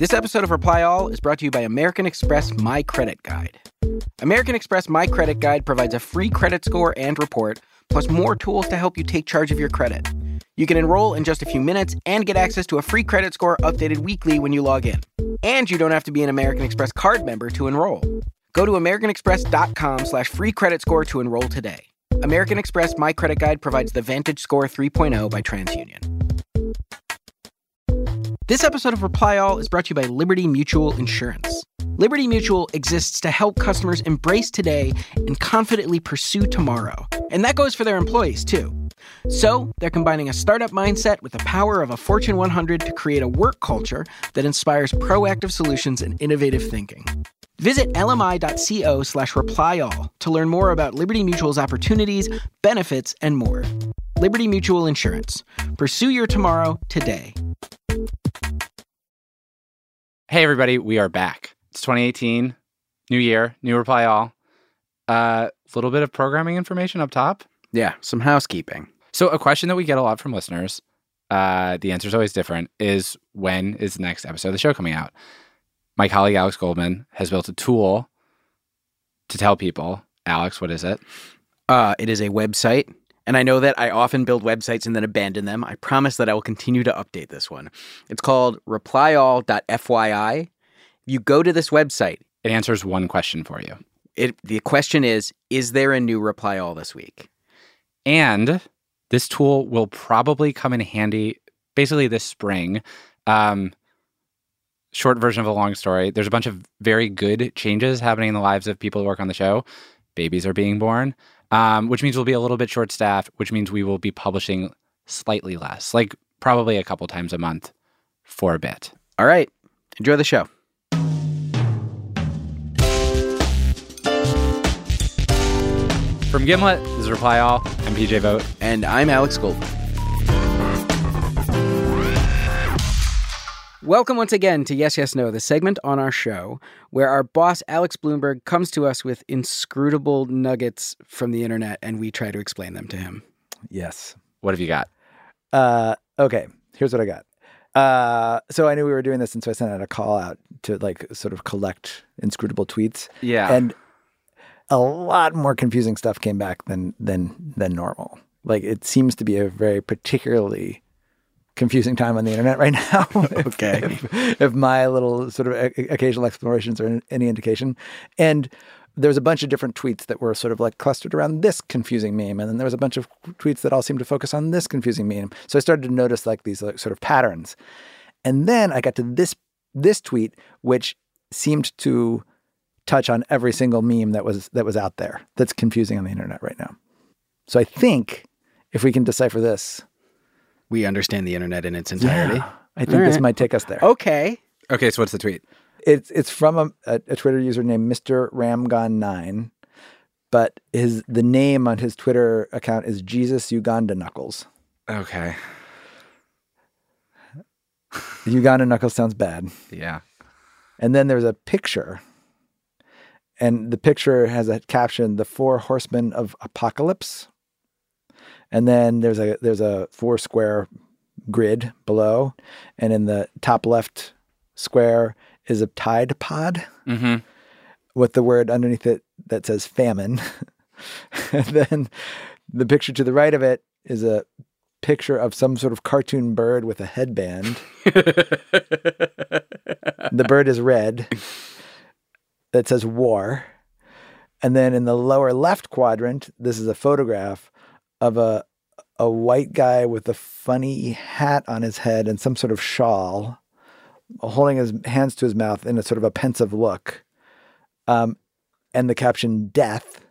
This episode of Reply All is brought to you by American Express My Credit Guide. American Express My Credit Guide provides a free credit score and report, plus more tools to help you take charge of your credit. You can enroll in just a few minutes and get access to a free credit score updated weekly when you log in. And you don't have to be an American Express card member to enroll. Go to americanexpress.com slash free credit score to enroll today. American Express My Credit Guide provides the Vantage Score 3.0 by TransUnion. This episode of Reply All is brought to you by Liberty Mutual Insurance. Liberty Mutual exists to help customers embrace today and confidently pursue tomorrow. And that goes for their employees, too. So, they're combining a startup mindset with the power of a Fortune 100 to create a work culture that inspires proactive solutions and innovative thinking. Visit lmi.co slash replyall to learn more about Liberty Mutual's opportunities, benefits, and more. Liberty Mutual Insurance. Pursue your tomorrow today. Hey, everybody, we are back. It's 2018, new year, new reply all. A uh, little bit of programming information up top. Yeah, some housekeeping. So, a question that we get a lot from listeners, uh, the answer is always different, is when is the next episode of the show coming out? My colleague Alex Goldman has built a tool to tell people. Alex, what is it? Uh, it is a website and I know that I often build websites and then abandon them. I promise that I will continue to update this one. It's called replyall.fyi. You go to this website. It answers one question for you. It, the question is Is there a new reply all this week? And this tool will probably come in handy basically this spring. Um, short version of a long story there's a bunch of very good changes happening in the lives of people who work on the show. Babies are being born um, which means we'll be a little bit short staffed, which means we will be publishing slightly less, like probably a couple times a month for a bit. All right. Enjoy the show. From Gimlet, this is Reply All. I'm PJ Vogt. And I'm Alex Goldman. Welcome once again to Yes, Yes, No, the segment on our show where our boss, Alex Blumberg, comes to us with inscrutable nuggets from the internet and we try to explain them to him. Yes. What have you got? Uh, okay, here's what I got. Uh, so I knew we were doing this, and so I sent out a call out to like sort of collect inscrutable tweets. Yeah. And a lot more confusing stuff came back than than than normal. Like it seems to be a very particularly confusing time on the internet right now. okay. if, if, my little sort of eh, occasional explorations are any indication. And there was a bunch of different tweets that were sort of like clustered around this confusing meme. And then there was a bunch of tweets that all seemed to focus on this confusing meme. So I started to notice like these like, sort of patterns. And then I got to this this tweet, which seemed to touch on every single meme that was that was out there that's confusing on the internet right now. So I think if we can decipher this, we understand the internet in its entirety. Yeah, I think this might take us there. Okay. Okay, so what's the tweet? It's it's from a, a, a Twitter user named Mr. Ramgon9, but his the name on his Twitter account is Jesus Uganda Knuckles. Okay. Uganda Knuckles sounds bad. Yeah. And then there's a picture. And the picture has a caption, The Four Horsemen of Apocalypse. And then there's a there's a four square grid below, and in the top left square is a Tide Pod mm-hmm. with the word underneath it that says famine. and then the picture to the right of it is a picture of some sort of cartoon bird with a headband. the bird is red. That says war. And then in the lower left quadrant, this is a photograph of a a white guy with a funny hat on his head and some sort of shawl, holding his hands to his mouth in a sort of a pensive look. Um, and the caption "Death."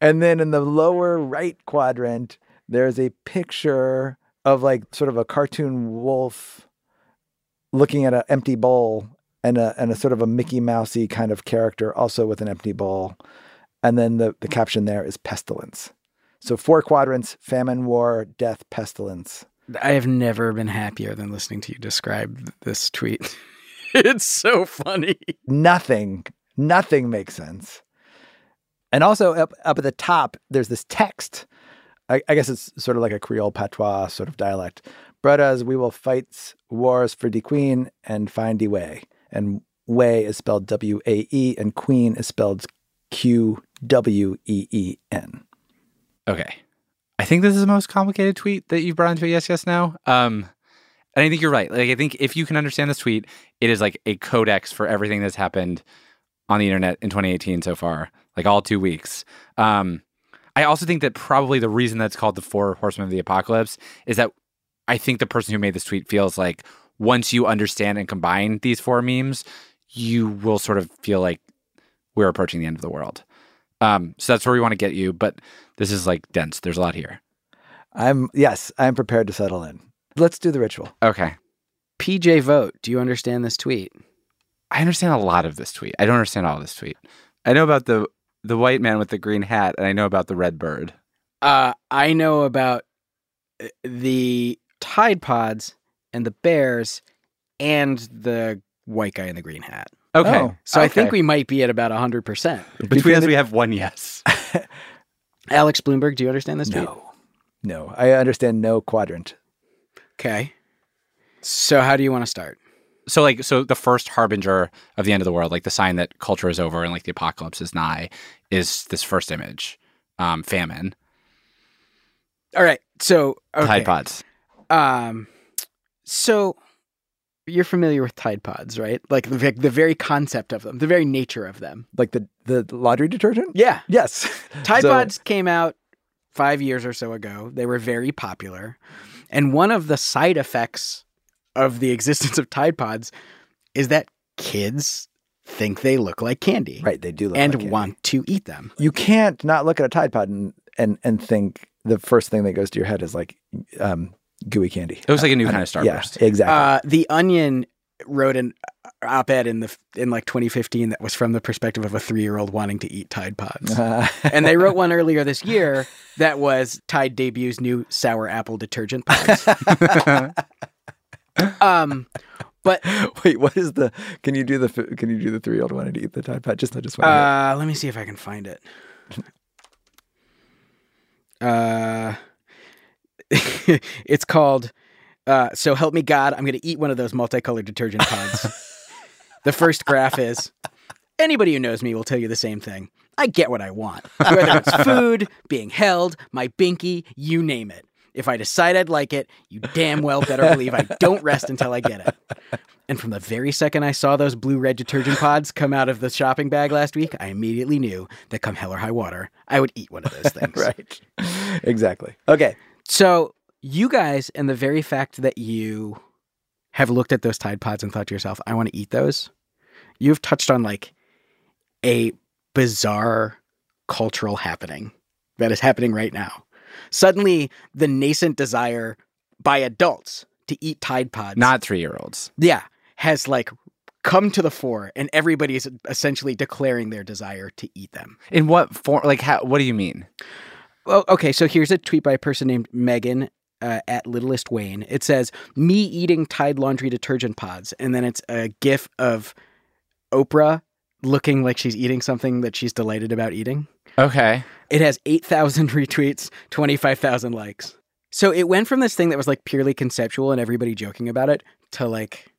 And then in the lower right quadrant, there's a picture of like sort of a cartoon wolf looking at an empty bowl and a and a sort of a Mickey Mousey kind of character also with an empty bowl. And then the, the caption there is pestilence. So four quadrants: famine, war, death, pestilence. I have never been happier than listening to you describe this tweet. it's so funny. Nothing, nothing makes sense. And also up up at the top, there's this text. I, I guess it's sort of like a Creole patois sort of dialect, Brothers, we will fight wars for the queen and find the way. And way is spelled W A E, and queen is spelled Q W E E N. Okay. I think this is the most complicated tweet that you've brought into a yes, yes, no. Um, and I think you're right. Like, I think if you can understand this tweet, it is like a codex for everything that's happened on the internet in 2018 so far, like all two weeks. Um, I also think that probably the reason that's called the Four Horsemen of the Apocalypse is that I think the person who made this tweet feels like once you understand and combine these four memes, you will sort of feel like we're approaching the end of the world. Um, so that's where we want to get you. But this is like dense. There's a lot here. I'm, yes, I'm prepared to settle in. Let's do the ritual. Okay. PJ Vogt, do you understand this tweet? I understand a lot of this tweet. I don't understand all this tweet. I know about the the white man with the green hat, and I know about the red bird. Uh, I know about uh, the Tide Pods and the Bears and the white guy in the green hat. Okay. Oh, So I think we might be at about 100%. between us we have one yes. Alex Blumberg, do you understand this tweet? No. No. I understand no quadrant. Okay. So how do you want to start? so like so the first harbinger of the end of the world, like the sign that culture is over and like the apocalypse is nigh, is this first image, um, famine, All right. So okay. Tide Pods. Um, so you're familiar with Tide Pods, right? Like the, the very concept of them, the very nature of them. Like the, the laundry detergent? Yeah. Yes. Tide So- Pods came out five years or so ago. They were very popular. And one of the side effects of the existence of Tide Pods is that kids think they look like candy Right. They do look and like candy. And want to eat them. You can't not look at a Tide Pod and, and, and think the first thing that goes to your head is like um, gooey candy. It was like a new kind of Starburst. Yeah, exactly. Uh, the Onion wrote an op-ed in the in like 2015 that was from the perspective of a three-year-old wanting to eat Tide Pods. Uh, and they wrote one earlier this year that was Tide debuts new sour apple detergent pods. um, but wait, what is the? Can you do the? Can you do the three year old wanting to eat the Tide Pod? Just I just want. uh, let me see if I can find it. Uh, it's called. Uh, so help me God, I'm going to eat one of those multicolored detergent pods. the first graph is anybody who knows me will tell you the same thing. I get what I want, whether it's food, being held, my binky, you name it. If I decide I'd like it, you damn well better believe I don't rest until I get it. And from the very second I saw those blue red detergent pods come out of the shopping bag last week, I immediately knew that come hell or high water, I would eat one of those things. right. exactly. Okay. So, you guys, and the very fact that you have looked at those Tide Pods and thought to yourself, I want to eat those, you've touched on like a bizarre cultural happening that is happening right now. Suddenly, the nascent desire by adults to eat Tide Pods, Not three year olds. yeah, has like come to the fore, and everybody is essentially declaring their desire to eat them. In what form? Like, how, what do you mean? Well, okay, so here's a tweet by a person named Megan uh, at Littlest Wayne. It says, "Me eating Tide laundry detergent pods," and then it's a GIF of Oprah looking like she's eating something that she's delighted about eating. Okay. It has eight thousand retweets, twenty five thousand likes. So it went from this thing that was like purely conceptual and everybody joking about it to like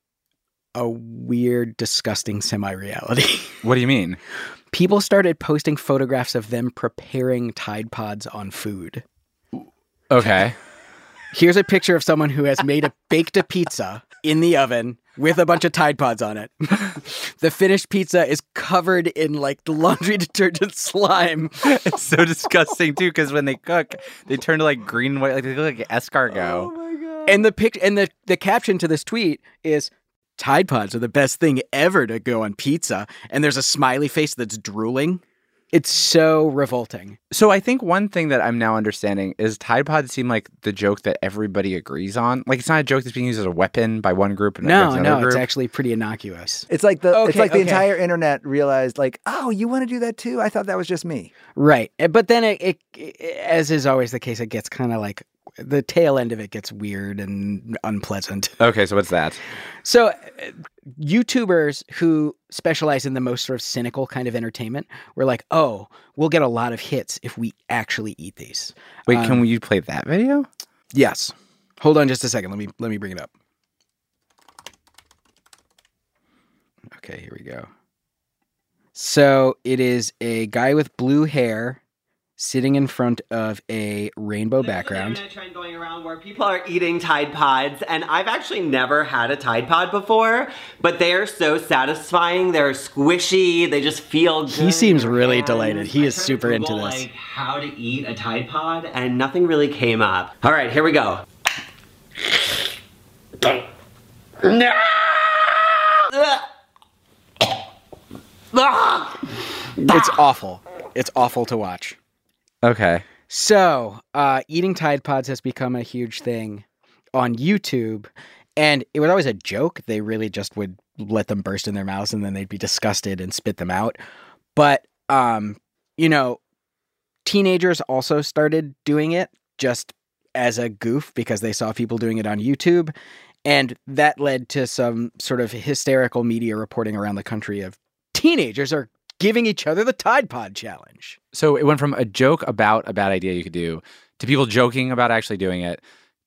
a weird, disgusting semi reality. What do you mean? People started posting photographs of them preparing Tide Pods on food. Okay. Here's a picture of someone who has made a baked a pizza in the oven with a bunch of Tide Pods on it. the finished pizza is covered in like laundry detergent slime. it's so disgusting too, because when they cook, they turn to like green and white, like they look like escargot. Oh my god. And the pic and the, the caption to this tweet is Tide Pods are the best thing ever to go on pizza. And there's a smiley face that's drooling. It's so revolting. So I think one thing that I'm now understanding is Tide Pods seem like the joke that everybody agrees on. Like it's not a joke that's being used as a weapon by one group and No, no, another it's actually pretty innocuous. It's like the it's Okay, like the okay. entire internet realized like, oh, you want to do that too? I thought that was just me. Right. Uh, But then it, it, it as is always the case, it gets kind of like the tail end of it gets weird and unpleasant. okay, so what's that? So, uh, YouTubers who specialize in the most sort of cynical kind of entertainment were like, oh, we'll get a lot of hits if we actually eat these. Wait, Um, can you play that video? Yes. Hold on just a second. Let me let me bring it up. Okay, here we go. So it is a guy with blue hair sitting in front of a rainbow background. Internet trend going around where people are eating Tide Pods, and I've actually never had a Tide Pod before, but they are so satisfying. They're squishy. They just feel good. He seems really hands. delighted. He I is super into this. Like how to eat a Tide Pod, and nothing really came up. All right, here we go. No! It's awful. It's awful to watch. Okay. So, uh, eating Tide Pods has become a huge thing on YouTube, and it was always a joke. They really just would let them burst in their mouths, and then they'd be disgusted and spit them out. But, um, you know, teenagers also started doing it just as a goof because they saw people doing it on YouTube, and that led to some sort of hysterical media reporting around the country of teenagers are giving each other the Tide Pod challenge. So it went from a joke about a bad idea you could do to people joking about actually doing it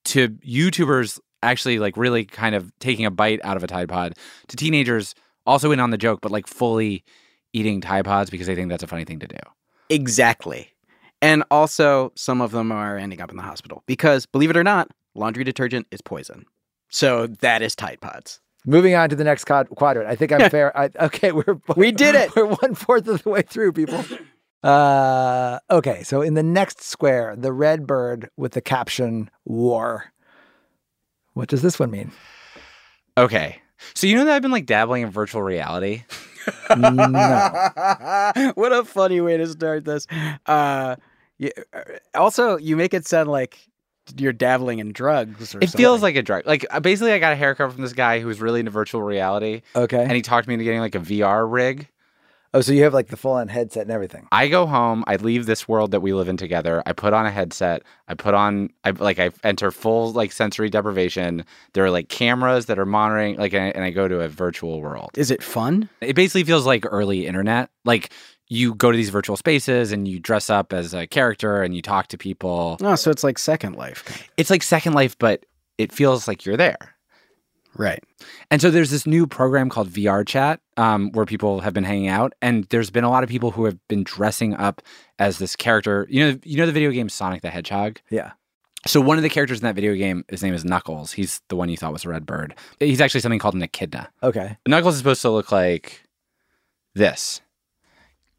to YouTubers actually like really kind of taking a bite out of a Tide Pod to teenagers also in on the joke, but like fully eating Tide Pods because they think that's a funny thing to do. Exactly. And also, some of them are ending up in the hospital because, believe it or not, laundry detergent is poison. So that is Tide Pods. Moving on to the next quad- quadrant. I think I'm fair. I, okay, we're We did it. We're one fourth of the way through, people. Uh, okay, so in the next square, the red bird with the caption "War." What does this one mean? Okay. So you know that I've been like dabbling in virtual reality? No. what a funny way to start this. Uh, yeah, also, you make it sound like you're dabbling in drugs. Or It feels something. like a drug. Like uh, basically I got a haircut from this guy who was really into virtual reality Okay. and he talked me into getting like a VR rig. oh, so you have like the full on headset and everything. I go home, I leave this world that we live in together. I put on a headset. I put on I like I enter full like sensory deprivation. There are like cameras that are monitoring like and I, and I go to a virtual world. Is it fun? It basically feels like early internet. Like you go to these virtual spaces and you dress up as a character and you talk to people. Oh, so it's like Second Life. It's like Second Life but it feels like you're there. Right. And so there's this new program called VR Chat um, where people have been hanging out, and there's been a lot of people who have been dressing up as this character. You know, you know the video game Sonic the Hedgehog. Yeah. So one of the characters in that video game, his name is Knuckles. He's the one you thought was a red bird. He's actually something called an echidna. Okay. Knuckles is supposed to look like this.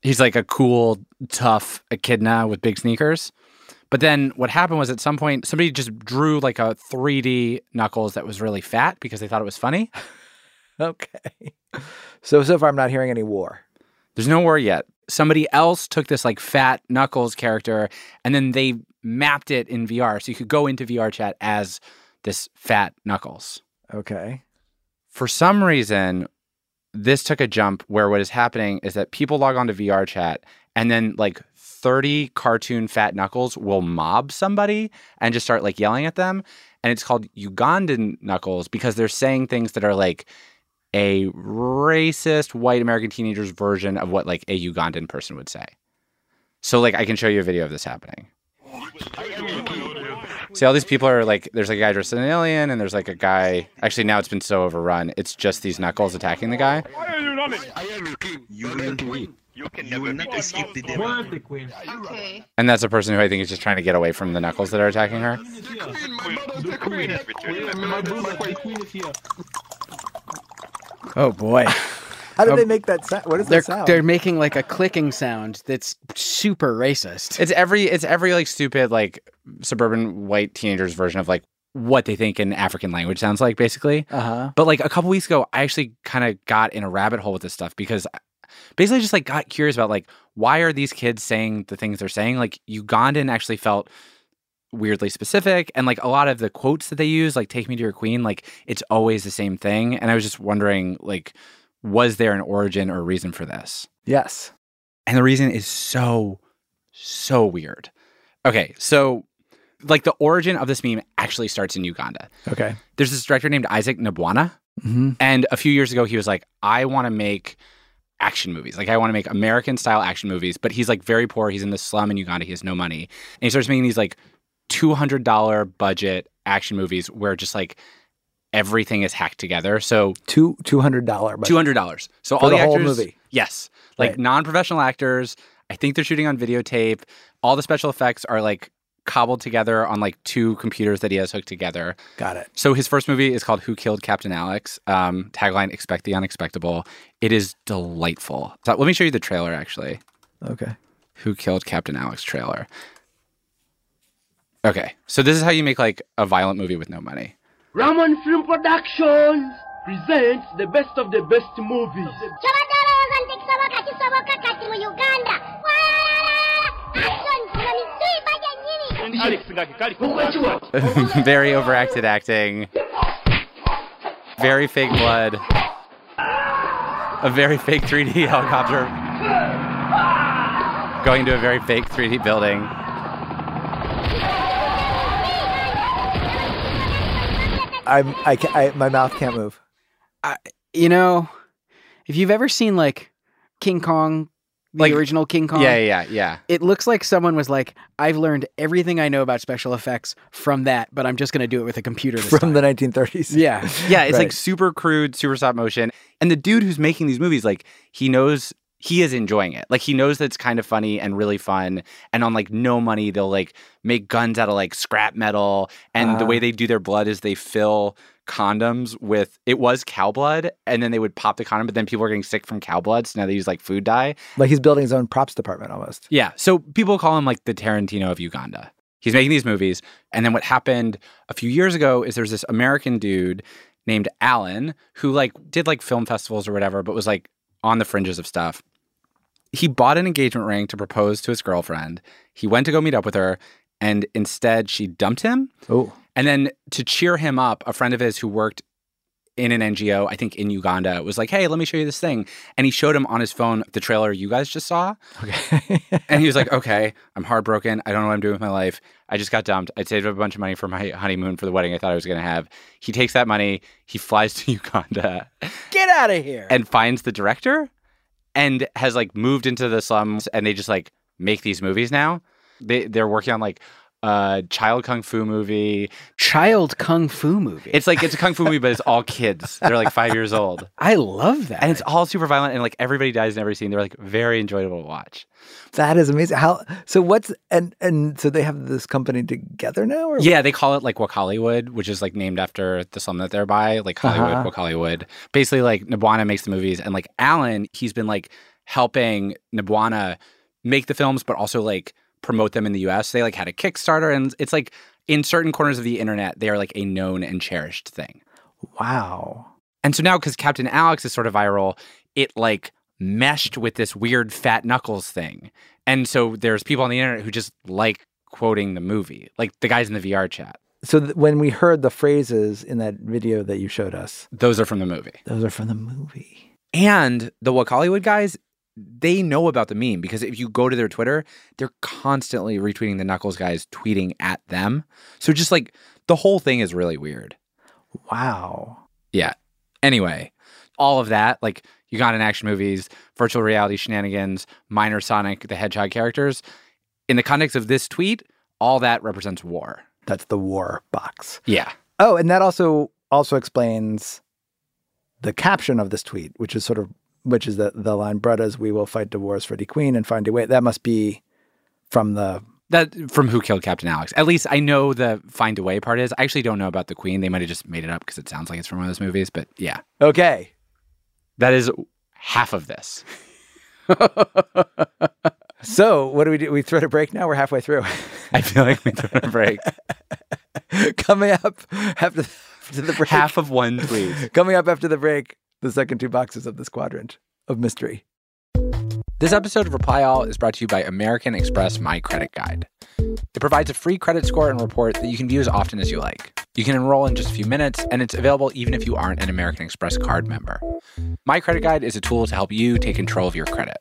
He's like a cool, tough echidna with big sneakers. But then what happened was at some point somebody just drew like a 3D Knuckles that was really fat because they thought it was funny. Okay. So so far, I'm not hearing any war. There's no war yet. Somebody else took this like fat Knuckles character and then they mapped it in VR. So you could go into VR chat as this fat Knuckles. Okay. For some reason, this took a jump where what is happening is that people log on to VR chat and then like 30 cartoon fat Knuckles will mob somebody and just start like yelling at them. And it's called Ugandan Knuckles because they're saying things that are like a racist white American teenager's version of what like a Ugandan person would say. So like I can show you a video of this happening. See, all these people are like, there's like a guy dressed as an alien, and there's like a guy. Actually, now it's been so overrun. It's just these knuckles attacking the guy. I am your king. You will win. You can never not escape the devil. Okay. And that's a person who I think is just trying to get away from the knuckles that are attacking her. Queen, my mother's the queen. My mother's the queen. Oh boy. How do Um, they make that sound? What is that sound? they're making like a clicking sound that's super racist. It's every it's every like stupid like suburban white teenagers version of like what they think an African language sounds like, basically. Uh huh. But like a couple weeks ago, I actually kind of got in a rabbit hole with this stuff because basically I just like got curious about like why are these kids saying the things they're saying? Like Ugandan actually felt weirdly specific and like a lot of the quotes that they use like take me to your queen like it's always the same thing and i was just wondering like was there an origin or reason for this Yes. and the reason is so so weird okay so like the origin of this meme actually starts in uganda Okay. there's this director named isaac nabwana Mm-hmm. and a few years ago, he was like, I want to make action movies. Like, I want to make American style action movies. But he's like very poor. He's in the slum in Uganda. He has no money. And he starts making these like $200 budget action movies where just like everything is hacked together. So Two two hundred dollar. two hundred dollars. So all the the, whole actors, movie? yes, like Right. non-professional actors. I think they're shooting on videotape. All the special effects are like cobbled together on like two computers that he has hooked together. Got it. So his first movie is called Who Killed Captain Alex? Um, tagline: Expect the unexpectable. It is delightful. So let me show you the trailer. Actually, Okay. Who Killed Captain Alex trailer. Okay, so this is how you make like a violent movie with no money. Ramon Film Productions presents the best of the best movies. Saudara cantik sama kaki sama kakak mu Uganda. Wah, action suami bagian ini. Alex Ngaki very overacted acting, very fake blood, a very fake 3D helicopter going to a very fake 3D building. I'm I, I my mouth can't move. You know, if you've ever seen like King Kong, the Like- original King Kong, Yeah, yeah, yeah. it looks like someone was like, "I've learned everything I know about special effects from that, but I'm just going to do it with a computer." This From time." the 1930s. yeah, Yeah, it's like super crude, super stop motion. And the dude who's making these movies, like, he knows he is enjoying it. Like, he knows that it's kind of funny and really fun. And on like no money, they'll like make guns out of like scrap metal. And the Ah. way they do their blood is they fill condoms with it was cow blood and then they would pop the condom but then people are getting sick from cow blood so now they use like food dye Like he's building his own props department almost. yeah. So people call him like the Tarantino of Uganda. He's making these movies. And then what happened a few years ago is there's this American dude named Alan who like did like film festivals or whatever, but was like on the fringes of stuff. He bought an engagement ring to propose to his girlfriend. He went to go meet up with her, and instead she dumped him. Oh. And then to cheer him up, a friend of his who worked in an NGO, I think in Uganda, was like, Hey, let me show you this thing. And he showed him on his phone the trailer you guys just saw. Okay. And he was like, okay, I'm heartbroken. I don't know what I'm doing with my life. I just got dumped. I saved up a bunch of money for my honeymoon for the wedding I thought I was going to have. He takes that money, he flies to Uganda get out of here. and finds the director and has like moved into the slums and they just like make these movies now. They they're working on like a child kung fu movie. Child kung fu movie. It's like it's a kung fu movie, but it's all kids. They're like five years old. I love that. And it's all super violent and like everybody dies in every scene. They're like very enjoyable to watch. that is amazing. How so what's and and so they have this company together now or Yeah, they call it like Wakaliwood, which is like named after the slum that they're by, like Hollywood, Uh-huh. Hollywood. Basically, like Nabwana makes the movies, and like Alan, he's been like helping Nabwana make the films, but also like promote them in the U.S. They like had a Kickstarter, and it's like in certain corners of the internet, they are like a known and cherished thing. Wow. And so now, because Captain Alex is sort of viral, it like meshed with this weird fat knuckles thing. And so there's people on the internet who just like quoting the movie, like the guys in the VR chat. So th- when we heard the phrases in that video that you showed us, Those are from the movie. those are from the movie. And the Woke Hollywood guys, they know about the meme because if you go to their Twitter, they're constantly retweeting the Knuckles guys tweeting at them. So just like the whole thing is really weird. Wow. Yeah. Anyway, all of that, like you got in action movies, virtual reality shenanigans, minor Sonic the Hedgehog characters, in the context of this tweet, all that represents war. That's the war box. Yeah. Oh, and that also also explains the caption of this tweet, which is sort of which is the the line "Brothers, we will fight the wars for the Queen and find a way." That must be from the That from Who Killed Captain Alex. At least I know the find a way part is. I actually don't know about the Queen. They might have just made it up because it sounds like it's from one of those movies. But yeah, okay. that is half of this. So what do we do? We throw a break now. We're halfway through. I feel like we took a break. Coming up after the, after the break. half of one tweet. Coming up after the break, the second two boxes of this quadrant of mystery. This episode of Reply All is brought to you by American Express My Credit Guide. It provides a free credit score and report that you can view as often as you like. You can enroll in just a few minutes, and it's available even if you aren't an American Express card member. My Credit Guide is a tool to help you take control of your credit.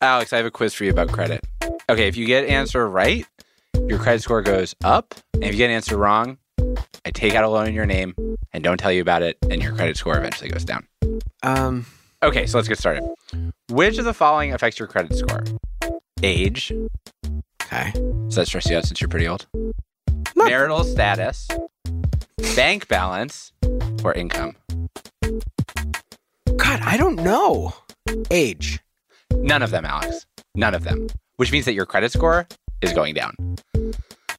Alex, I have a quiz for you about credit. Okay, if you get an answer right, your credit score goes up. And if you get an answer wrong, I take out a loan in your name and don't tell you about it, and your credit score eventually goes down. um, Okay, so let's get started. Which of the following affects your credit score? Age. okay. Does that stress you out since you're pretty old? Marital status bank balance, or income? God, I don't know. Age. None of them, Alex. None of them. Which means that your credit score is going down.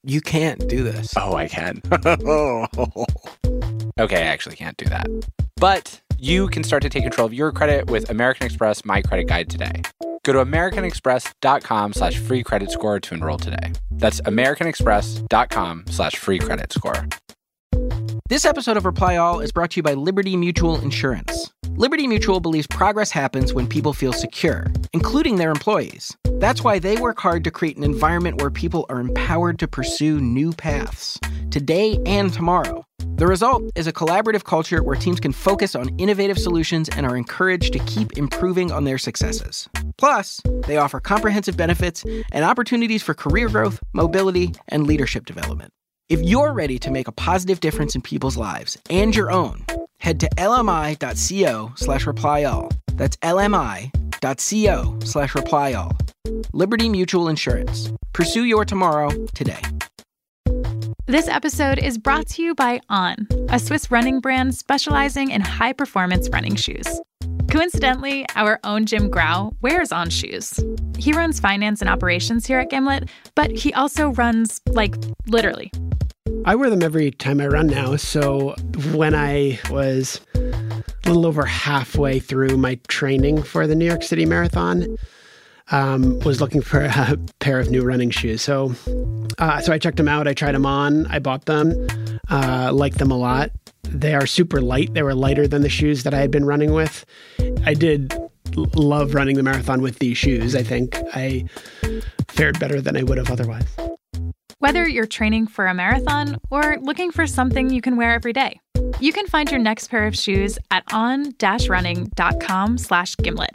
You can't do this. Oh, I can. okay, I actually can't do that. But you can start to take control of your credit with American Express My Credit Guide today. Go to americanexpress.com slash free credit score to enroll today. That's americanexpress.com slash free credit score. This episode of Reply All is brought to you by Liberty Mutual Insurance. Liberty Mutual believes progress happens when people feel secure, including their employees. That's why they work hard to create an environment where people are empowered to pursue new paths, today and tomorrow. The result is a collaborative culture where teams can focus on innovative solutions and are encouraged to keep improving on their successes. Plus, they offer comprehensive benefits and opportunities for career growth, mobility, and leadership development. If you're ready to make a positive difference in people's lives and your own, head to lmi.co slash replyall. That's lmi.co slash replyall. Liberty Mutual Insurance. Pursue your tomorrow today. This episode is brought to you by On, a Swiss running brand specializing in high performance running shoes. Coincidentally, our own Jim Grau wears On shoes. He runs finance and operations here at Gimlet, but he also runs, like, literally. I wear them every time I run now. So when I was a little over halfway through my training for the New York City Marathon, um, was looking for a pair of new running shoes. So, uh, so I checked them out. I tried them on. I bought them. Uh, liked them a lot. They are super light. They were lighter than the shoes that I had been running with. I did love running the marathon with these shoes. I think I fared better than I would have otherwise. Whether you're training for a marathon or looking for something you can wear every day, you can find your next pair of shoes at on-running.com slash gimlet.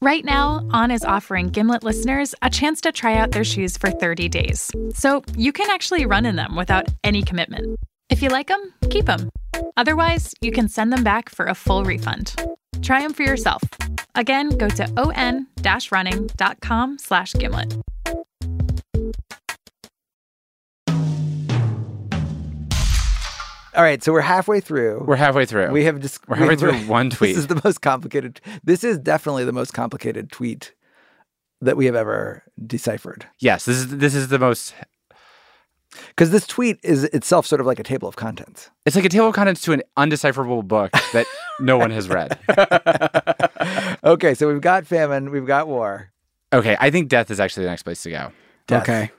Right now, On is offering Gimlet listeners a chance to try out their shoes for 30 days. So you can actually run in them without any commitment. If you like them, keep them. Otherwise, you can send them back for a full refund. Try them for yourself. Again, go to on-running.com slash gimlet. All right, so we're halfway through. We're halfway through. we have just We're halfway we- through one tweet. This is the most complicated. This is definitely the most complicated tweet that we have ever deciphered. yes, this is this is the most. Because this tweet is itself sort of like a table of contents. It's like a table of contents to an undecipherable book that no one has read. okay, so we've got famine, we've got war. Okay, I think death is actually the next place to go. Death. Okay.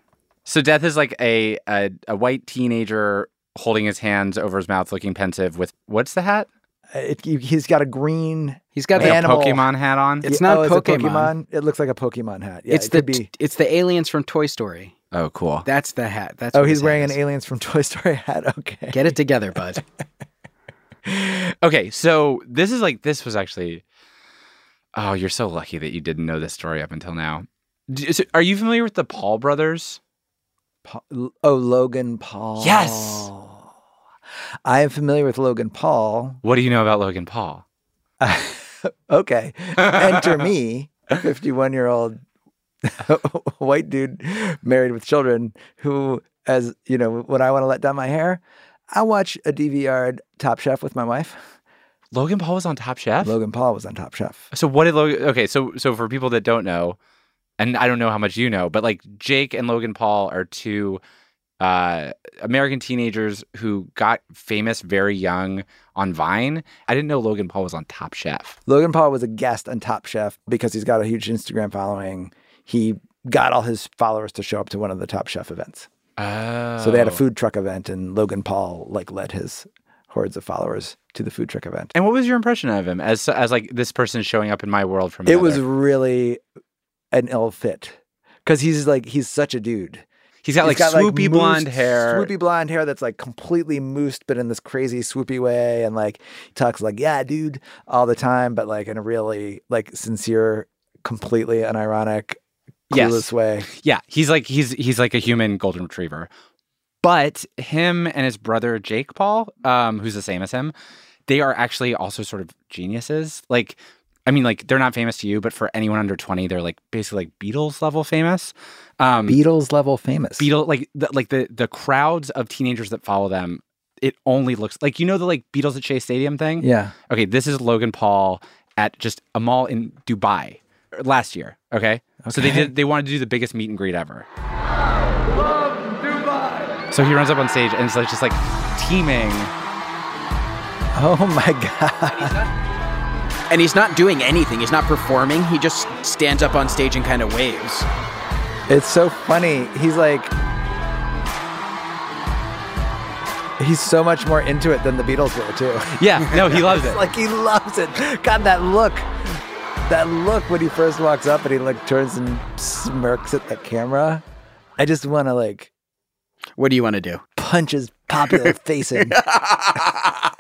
So death is like a, a a white teenager holding his hands over his mouth, looking pensive. With what's the hat? Uh, It, he's got a green. He's got Like the Animal. a Pokemon hat on. It's not oh, is it Pokemon. It looks like a Pokemon hat. Yeah, it's it the be. it's the aliens from Toy Story. oh, cool. That's the hat. That's Oh, he's wearing hat an aliens from Toy Story hat. Okay. Get it together, bud. Okay, so this is like this was actually. Oh, you're so lucky that you didn't know this story up until now. So Are you familiar with the Paul brothers? Pa- oh, Logan Paul. Yes. I am familiar with Logan Paul. What do you know about Logan Paul? okay. Enter me, 51 year old white dude married with children who, as you know, when I want to let down my hair, I watch a DVR Top Chef with my wife. Logan Paul was on Top Chef. Logan Paul was on Top Chef. So what did Logan? Okay, so so for people that don't know, and I don't know how much you know, but like Jake and Logan Paul are two uh, American teenagers who got famous very young on Vine. I didn't know Logan Paul was on Top Chef. Logan Paul was a guest on Top Chef because he's got a huge Instagram following. He got all his followers to show up to one of the Top Chef events. Oh, So they had a food truck event, and Logan Paul like led his hordes of followers to the food truck event. And what was your impression of him as as like this person showing up in my world from? It was really an ill fit because he's like he's such a dude. He's got like He's swoopy moosed- blonde hair. swoopy blonde hair that's like completely moosed, but in this crazy swoopy way, and like he talks like "yeah, dude" all the time, but like in a really like sincere, completely unironic, Yes. clueless way. Yeah, he's like he's he's like a human golden retriever. But him and his brother Jake Paul, um, who's the same as him, they are actually also sort of geniuses. Like, I mean, like they're not famous to you, but for anyone under twenty, they're like basically like Beatles level famous. Um, Beatles level famous. Beatles like the, like the the crowds of teenagers that follow them. it only looks like you know the like Beatles at Shea Stadium thing. Yeah. Okay, this is Logan Paul at just a mall in Dubai er, last year. Okay, so they did they wanted to do the biggest meet and greet ever. So he runs up on stage and it's like just like teeming. Oh my god. And he's not doing anything. He's not performing. He just stands up on stage and kind of waves. It's so funny. He's like He's so much more into it than the Beatles were too. Yeah, no, he loves it. like he loves it. God, that look. That look when he first walks up and he like turns and smirks at the camera. I just want to like What do you want to do? punch his popular face in.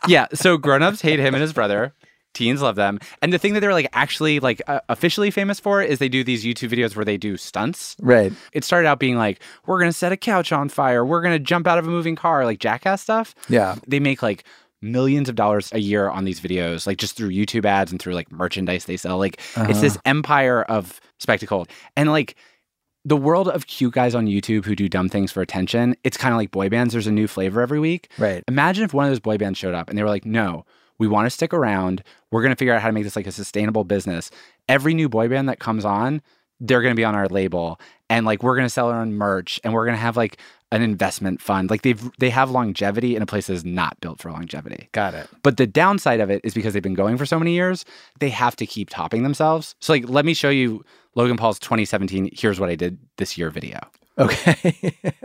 yeah, so grown-ups hate him and his brother. Teens love them. And the thing that they're like actually like uh, officially famous for is they do these YouTube videos where they do stunts. Right. It started out being like, we're going to set a couch on fire. We're going to jump out of a moving car, like jackass stuff. Yeah. They make like millions of dollars a year on these videos, like just through YouTube ads and through like merchandise they sell. Like it's Uh-huh. this empire of spectacle. And like the world of cute guys on YouTube who do dumb things for attention, it's kind of like boy bands. There's a new flavor every week. Right. Imagine if one of those boy bands showed up and they were like, no, we want to stick around. We're going to figure out how to make this like a sustainable business. Every new boy band that comes on, they're going to be on our label and like we're going to sell our own merch and we're going to have like an investment fund. Like they've they have longevity in a place that is not built for longevity. Got it. But the downside of it is because they've been going for so many years, they have to keep topping themselves. So like let me show you Logan Paul's 2017 here's what I did this year video. Okay.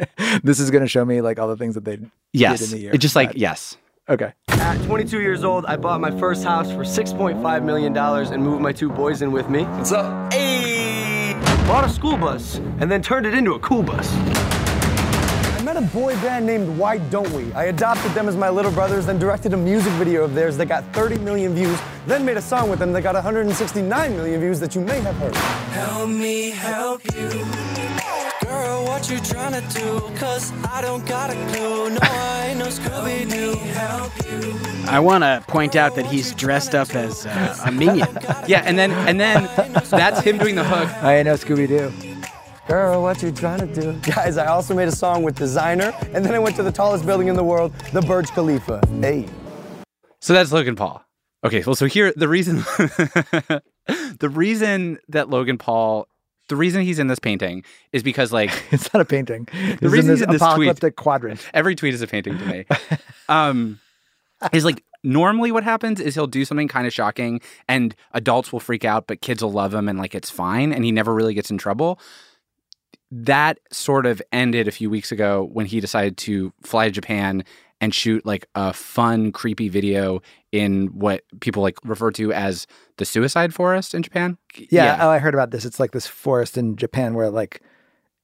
this is going to show me like all the things that they Yes. did in the year. It just like yes. Okay. At 22 years old, I bought my first house for $6.5 million and moved my two boys in with me. What's up? Hey! Bought a school bus and then turned it into a cool bus. I met a boy band named Why Don't We? I adopted them as my little brothers, then directed a music video of theirs that got 30 million views, then made a song with them that got 169 million views that you may have heard. Help me help you. Girl, what you trying to do? Cause I don't got a clue. No, I ain't no Scooby Doo. Help you. I want to point out that he's dressed up as uh, a minion. Yeah, and then and then that's him doing the hook. I ain't no Scooby Doo. Girl, what you trying to do? Guys, I also made a song with Designer, and then I went to the tallest building in the world, the Burj Khalifa. Hey. So that's Logan Paul. Okay, well, so here the reason the reason that Logan Paul the reason he's in this painting is because like It's not a painting. the It's reason in he's in this tweet apocalyptic quadrant. every tweet is a painting to me. um is like normally what happens is he'll do something kind of shocking and adults will freak out but kids will love him and like it's fine and he never really gets in trouble. That sort of ended a few weeks ago when he decided to fly to Japan and shoot like a fun creepy video in what people like refer to as the suicide forest in Japan. Yeah, Oh, I heard about this. It's like this forest in Japan where like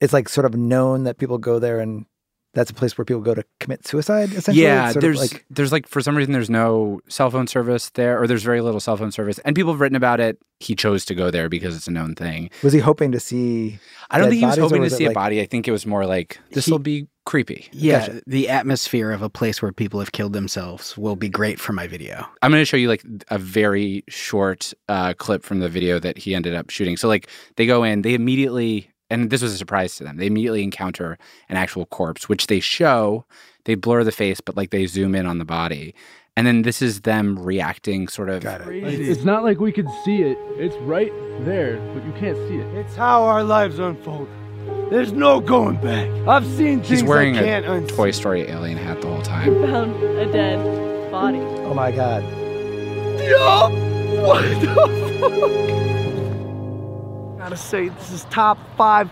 it's like sort of known that people go there and that's a place where people go to commit suicide. Essentially, Yeah, It's sort of there's like there's like for some reason there's no cell phone service there, or there's very little cell phone service, and people have written about it. He chose to go there because it's a known thing. was he hoping to see? I don't think he was bodies, hoping to was it see like- a body. I think it was more like this will be creepy. Yeah, Gotcha. the atmosphere of a place where people have killed themselves will be great for my video. I'm going to show you like a very short uh, clip from the video that he ended up shooting. So like they go in, they immediately, and this was a surprise to them. They immediately encounter an actual corpse, which they show. They blur the face, but like they zoom in on the body, and then this is them reacting, sort of. Got it. It's not like we could see it. It's right there, but you can't see it. It's how our lives unfold. There's no going back. I've seen He's things wearing I can't a unsee. Toy Story alien hat the whole time. Found a dead body. Oh my god! Yo! What the fuck? Gotta say, this is top five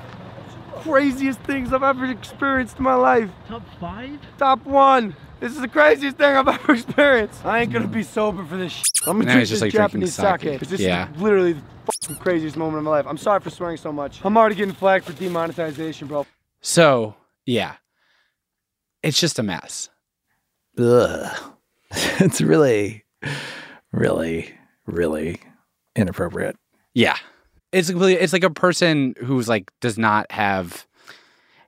craziest things I've ever experienced in my life. Top five? Top one. This is the craziest thing I've ever experienced. I ain't gonna be sober for this. Shit. I'm gonna Now drink he's this like, Japanese sake. sake. 'cause This Yeah. is literally the fucking craziest moment of my life. I'm sorry for swearing so much. I'm already getting flagged for demonetization, bro. So yeah, it's just a mess. Ugh. it's really, really, really inappropriate. Yeah, it's completely. It's like a person who's like does not have.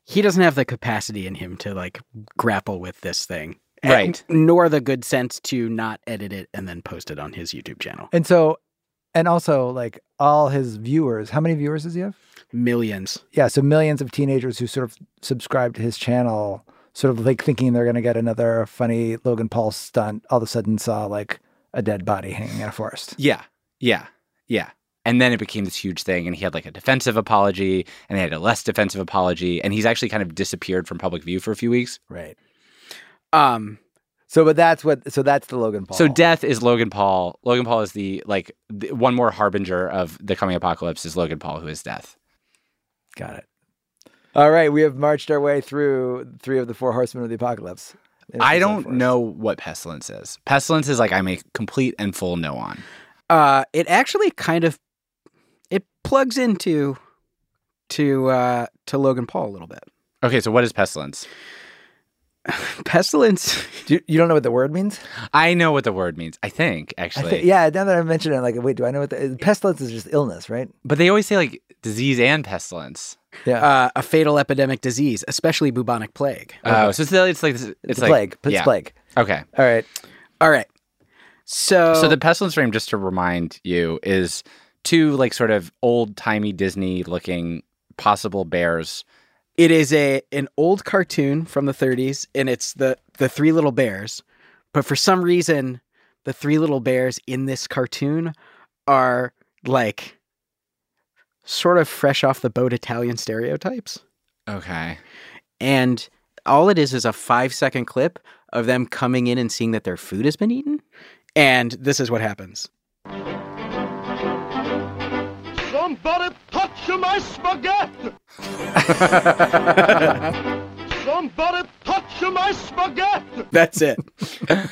He doesn't have the capacity in him to like grapple with this thing. Right. And- nor the good sense to not edit it and then post it on his YouTube channel. And so, and also like all his viewers. How many viewers does he have? Millions. Yeah, so millions of teenagers who sort of subscribe to his channel sort of like thinking they're going to get another funny Logan Paul stunt, all of a sudden saw like a dead body hanging in a forest. Yeah. Yeah. Yeah. And then it became this huge thing, and he had like a defensive apology, and he had a less defensive apology, and he's actually kind of disappeared from public view for a few weeks. Right. Um. So, but that's what. So that's the Logan Paul. So death is Logan Paul. Logan Paul is the like the, one more harbinger of the coming apocalypse is Logan Paul, who is death. Got it. All right, we have marched our way through three of the four horsemen of the apocalypse. I don't know what pestilence is. Pestilence is like I'm a complete and full no on. Uh, it actually kind of plugs into to uh to Logan Paul a little bit. Okay, so what is pestilence? Pestilence. Do you, you don't know what the word means? I know what the word means. I think I actually. yeah. Now that I mention it, like, wait, do I know what the pestilence is? Just illness, right? But they always say like disease and pestilence. Yeah. Uh, a fatal epidemic disease, especially bubonic plague. Oh, so it's, it's like it's, It's, a like plague. It's yeah. plague. Okay. All right. All right. So So the pestilence frame, just to remind you, is two like sort of old timey Disney looking possible bears. It is a an old cartoon from the 30s, and it's the the three little bears. But for some reason, the three little bears in this cartoon are like sort of fresh off the boat Italian stereotypes. Okay. And all it is is a five second clip of them coming in and seeing that their food has been eaten. And this is what happens. Somebody touch my spaghetti! Somebody touch my spaghetti! That's it.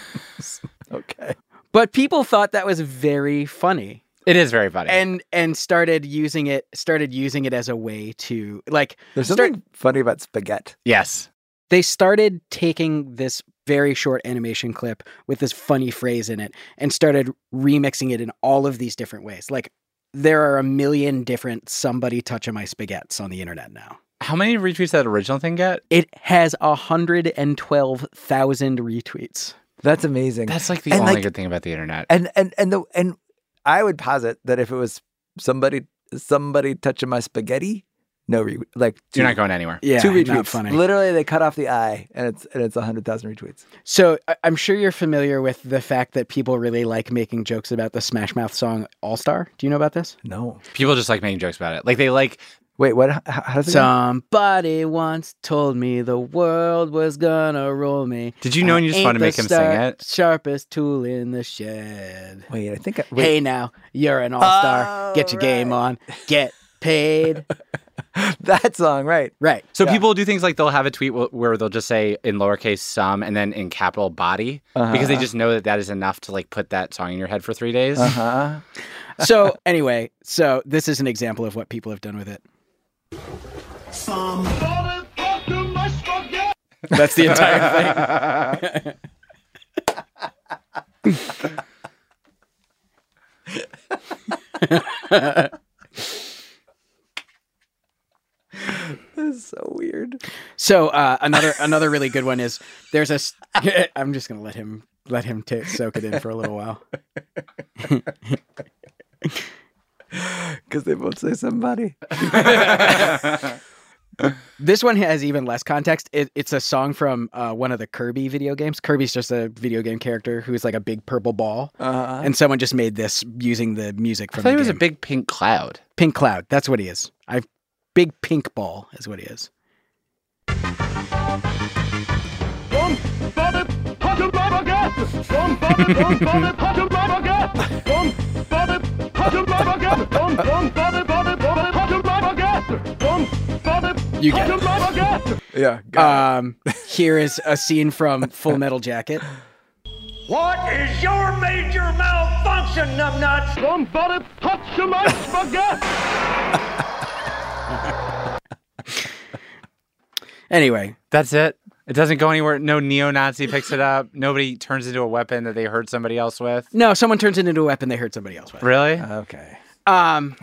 Okay. But people thought that was very funny. It is very funny. and and started using it started using it as a way to like There's start- something funny about spaghetti. yes. they started taking this very short animation clip with this funny phrase in it and started remixing it in all of these different ways like there are a million different somebody touching my spaghettis on the internet now How many retweets did that original thing get? it has 112,000 retweets That's amazing. That's like the And, only like- good thing about the internet. and and and the and I would posit that if it was somebody somebody touching my spaghetti, no re- like You're not going anywhere. yeah two not retweets. funny Literally, they cut off the eye, and it's and it's hundred thousand retweets. so I- i'm sure you're familiar with the fact that people really like making jokes about the smash mouth song all star do you know about this No, People just like making jokes about it. Like they like wait, what? How, how does it? go? Somebody once told me the world was gonna roll me. Did you know and you just I wanted to ain't make the him sing it? Sharpest tool in the shed. Wait, I think. I, wait. Hey now, you're an all star. Get your game on. Get paid. that song, right? right. so Yeah. people do things like they'll have a tweet where they'll just say in lowercase some and then in capital body because they Uh-huh. just know that that is enough to like put that song in your head for three days. Uh huh. So anyway, so this is an example of what people have done with it. Somebody touch my spaghetti! That's the entire thing. This is so weird. So uh, another another really good one is there's a. s- I'm just gonna let him let him ta soak it in for a little while. Because they both say somebody. This one has even less context. It, it's a song from uh, one of the Kirby video games. Kirby's just a video game character who's like a big purple ball, Uh-huh. and someone just made this using the music from. I from thought the he was a big pink cloud. pink cloud. That's what he is. I big pink ball is what he is. You get touch it. my spaghetti! Yeah. got Um, here is a scene from Full Metal Jacket. What is your major malfunction, numbnuts? Somebody touch my spaghetti! Anyway, That's it. It doesn't go anywhere. No neo-Nazi picks it up. Nobody turns into a weapon that they hurt somebody else with. no, someone turns it into a weapon they hurt somebody else with. Really? Okay. Um,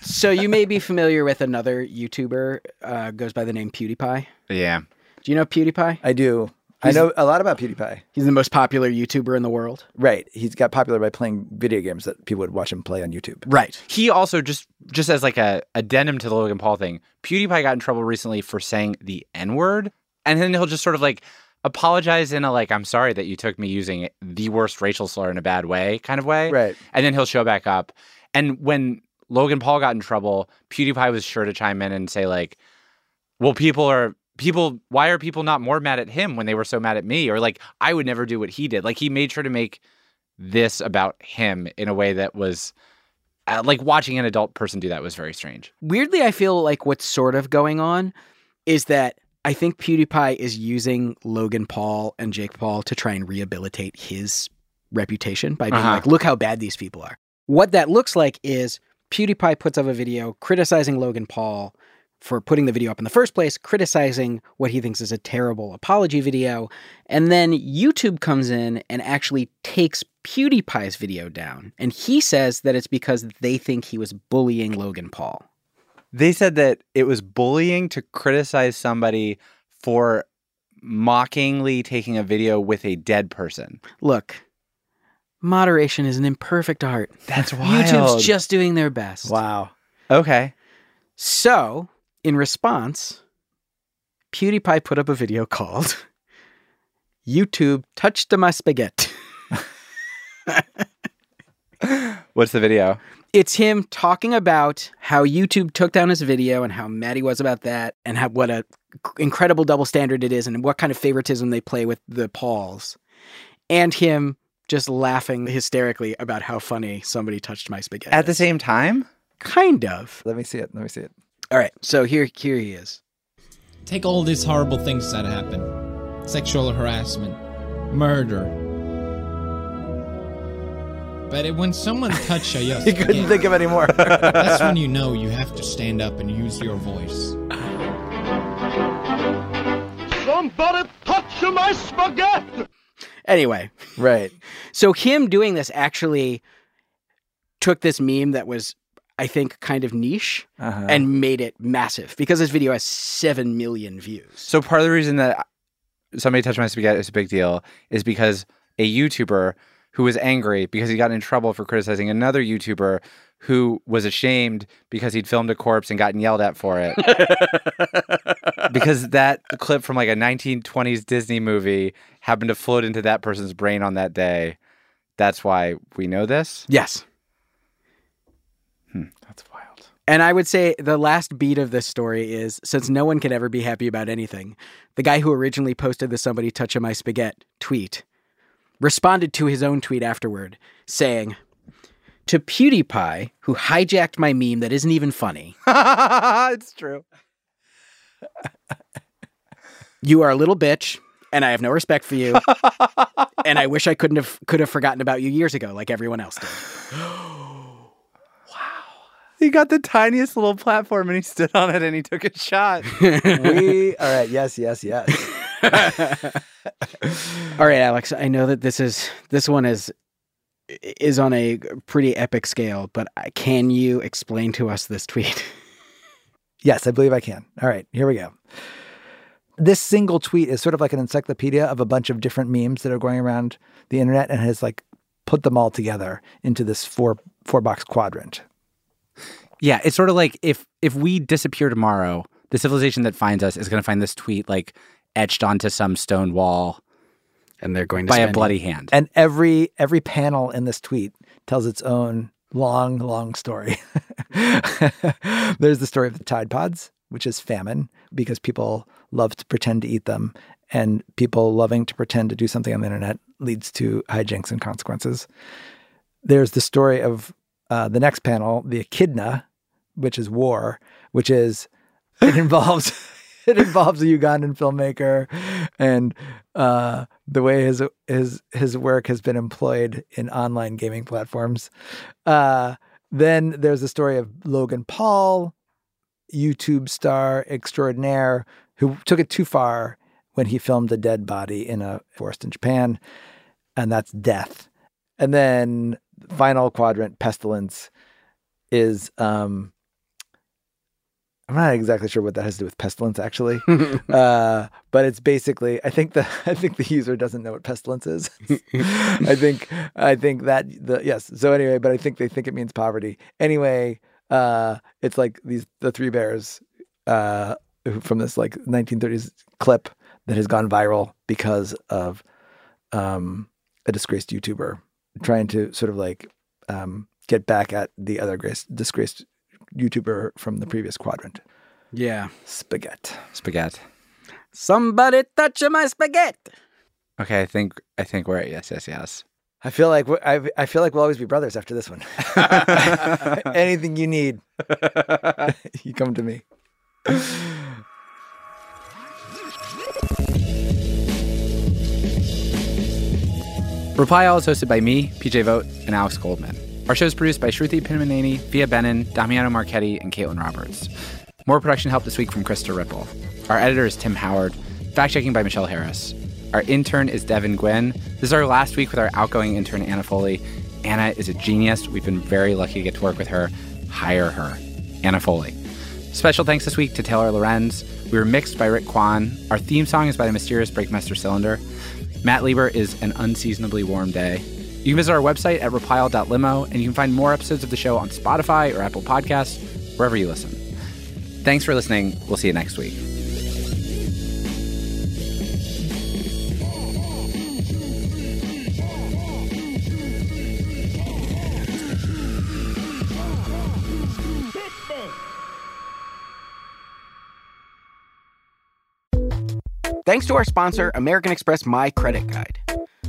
so you may be familiar with another YouTuber uh, goes by the name PewDiePie. Yeah. Do you know PewDiePie? I do. I know a lot about PewDiePie. He's the most popular YouTuber in the world. Right. He's got popular by playing video games that people would watch him play on YouTube. Right. He also just just as like a addendum to the Logan Paul thing, PewDiePie got in trouble recently for saying the N-word and then he'll just sort of like apologize in a like I'm sorry that you took me using the worst racial slur in a bad way kind of way. Right. And then he'll show back up. And when Logan Paul got in trouble, PewDiePie was sure to chime in and say like, "Well, people are people. Why are people not more mad at him when they were so mad at me? Or like, I would never do what he did. Like, he made sure to make this about him in a way that was uh, like watching an adult person do that was very strange. Weirdly, I feel like what's sort of going on is that I think PewDiePie is using Logan Paul and Jake Paul to try and rehabilitate his reputation by being Uh-huh. like, look how bad these people are. What that looks like is PewDiePie puts up a video criticizing Logan Paul for putting the video up in the first place, criticizing what he thinks is a terrible apology video. And then YouTube comes in and actually takes PewDiePie's video down. And he says that it's because they think he was bullying Logan Paul. They said that it was bullying to criticize somebody for mockingly taking a video with a dead person. Look, moderation is an imperfect art. That's why YouTube's just doing their best. Wow. Okay. So, in response, PewDiePie put up a video called YouTube Touched My Spaghetti. What's the video? It's him talking about how YouTube took down his video and how mad he was about that and how what a incredible double standard it is and what kind of favoritism they play with the Pauls. And him just laughing hysterically about how funny somebody touched my spaghetti. At the same time? Kind of. Let me see it. Let me see it. All right. So here here he is. Take all these horrible things that happen sexual harassment, murder. But it, when someone touches your you couldn't think of any more. that's when you know you have to stand up and use your voice. Somebody touch my spaghetti! Anyway, right. So him doing this actually took this meme that was, I think, kind of niche Uh-huh. and made it massive because this video has seven million views. So part of the reason that somebody touched my spaghetti is a big deal is because a YouTuber who was angry because he got in trouble for criticizing another YouTuber who was ashamed because he'd filmed a corpse and gotten yelled at for it. because that clip from like a 1920s Disney movie happened to float into that person's brain on that day. That's why we know this. Yes. And I would say the last beat of this story is since no one can ever be happy about anything, the guy who originally posted the somebody touching my spaghetti tweet responded to his own tweet afterward saying, To PewDiePie, who hijacked my meme that isn't even funny, it's true. you are a little bitch, and I have no respect for you. and I wish I couldn't have could have forgotten about you years ago, like everyone else did. He got the tiniest little platform and he stood on it and he took a shot. we all right. Yes, yes, yes. All right, Alex. I know that this is this one is is on a pretty epic scale, but uh, can you explain to us this tweet? Yes, I believe I can. All right, here we go. This single tweet is sort of like an encyclopedia of a bunch of different memes that are going around the internet and has like put them all together into this four four box quadrant. Yeah, it's sort of like if if we disappear tomorrow, the civilization that finds us is going to find this tweet like etched onto some stone wall, and they're going to by a spend- bloody hand. And every every panel in this tweet tells its own long, long story. There's the story of the Tide Pods, which is famine because people love to pretend to eat them, and people loving to pretend to do something on the internet leads to hijinks and consequences. There's the story of uh, the next panel, the Echidna, which is war, which is it involves it involves a Ugandan filmmaker and uh, the way his his his work has been employed in online gaming platforms. Uh, then there's the story of Logan Paul, YouTube star extraordinaire, who took it too far when he filmed a dead body in a forest in Japan, and that's death. And then final quadrant, pestilence, is um, I'm not exactly sure what that has to do with pestilence, actually. uh, but it's basically, I think the I think the user doesn't know what pestilence is. I think I think that the yes. So anyway, but I think they think it means poverty. Anyway, uh, it's like these the three bears uh, from this like 1930s clip that has gone viral because of um, a disgraced YouTuber trying to sort of like um, get back at the other grace, disgraced YouTuber from the previous quadrant. Yeah. Spaghetti. Spaghetti. Somebody touch my spaghetti. Okay, I think I think we're at yes, yes, yes. I feel like we- I, I feel like we'll always be brothers after this one. Anything you need, you come to me. Reply All is hosted by me, PJ Vogt, and Alex Goldman. Our show is produced by Sruthi Pinnamaneni, Phia Bennin, Damiano Marchetti, and Caitlin Roberts. More production help this week from Krista Ripple. Our editor is Tim Howard. Fact checking by Michelle Harris. Our intern is Devin Gwynn. This is our last week with our outgoing intern, Anna Foley. Anna is a genius. We've been very lucky to get to work with her. Hire her. Anna Foley. Special thanks this week to Taylor Lorenz. We were mixed by Rick Kwan. Our theme song is by the mysterious Breakmaster Cylinder. Matt Lieber is An Unseasonably Warm Day. You can visit our website at repile.limo, and you can find more episodes of the show on Spotify or Apple Podcasts, wherever you listen. Thanks for listening. We'll see you next week. Thanks to our sponsor, American Express My Credit Guide.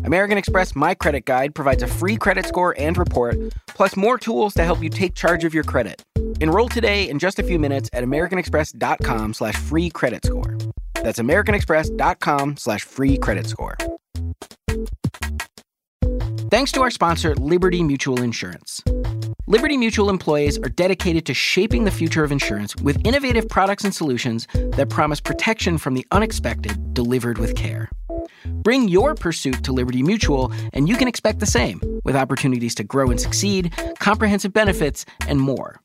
American Express My Credit Guide provides a free credit score and report, plus more tools to help you take charge of your credit. Enroll today in just a few minutes at americanexpress.com slash free credit score. That's americanexpress.com slash free credit score. Thanks to our sponsor, Liberty Mutual Insurance. Liberty Mutual employees are dedicated to shaping the future of insurance with innovative products and solutions that promise protection from the unexpected delivered with care. Bring your pursuit to Liberty Mutual, and you can expect the same with opportunities to grow and succeed, comprehensive benefits, and more.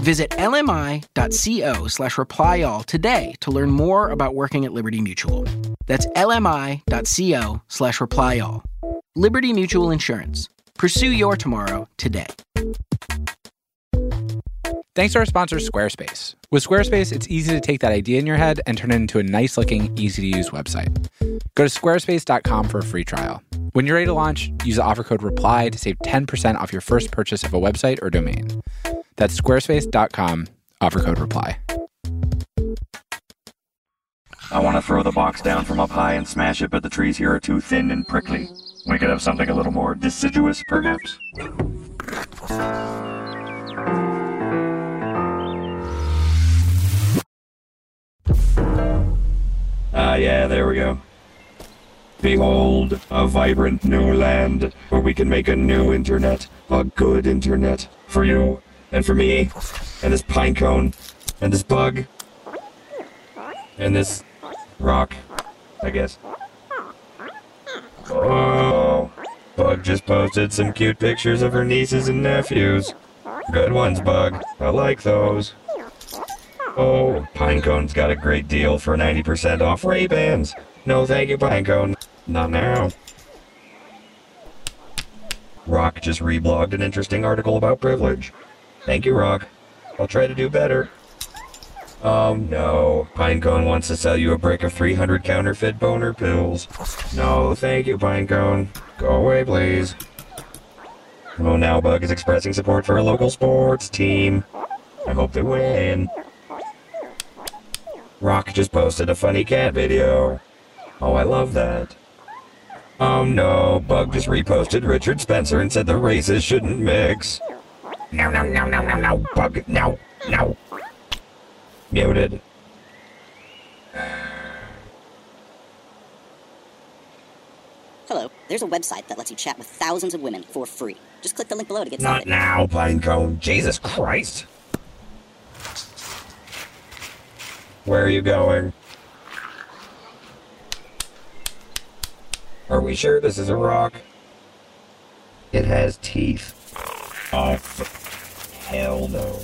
Visit lmi.co slash reply all today to learn more about working at Liberty Mutual. That's lmi.co slash reply all. Liberty Mutual Insurance. Pursue your tomorrow today. Thanks to our sponsor, Squarespace. With Squarespace, it's easy to take that idea in your head and turn it into a nice looking, easy to use website. Go to squarespace.com for a free trial. When you're ready to launch, use the offer code REPLY to save 10% off your first purchase of a website or domain. That's squarespace.com, offer code REPLY. I want to throw the box down from up high and smash it, but the trees here are too thin and prickly. We could have something a little more deciduous, perhaps? Ah, yeah, there we go. Behold, a vibrant new land where we can make a new internet, a good internet for you and for me, and this pine cone, and this bug, and this rock, I guess. Oh, Bug just posted some cute pictures of her nieces and nephews. Good ones, Bug. I like those. Oh, Pinecone's got a great deal for 90% off Ray-Bans. No thank you, Pinecone. Not now. Rock just reblogged an interesting article about privilege. Thank you, Rock. I'll try to do better. Oh no, Pinecone wants to sell you a brick of 300 counterfeit boner pills. No, thank you, Pinecone. Go away, please. Oh, now Bug is expressing support for a local sports team. I hope they win. Rock just posted a funny cat video. Oh, I love that. Oh no, Bug just reposted Richard Spencer and said the races shouldn't mix. No, no, no, no, no, no, Bug, no, no. Muted. Hello, there's a website that lets you chat with thousands of women for free. Just click the link below to get Not started. now, Pinecone. Jesus Christ. Where are you going? Are we sure this is a rock? It has teeth. Oh, hell no.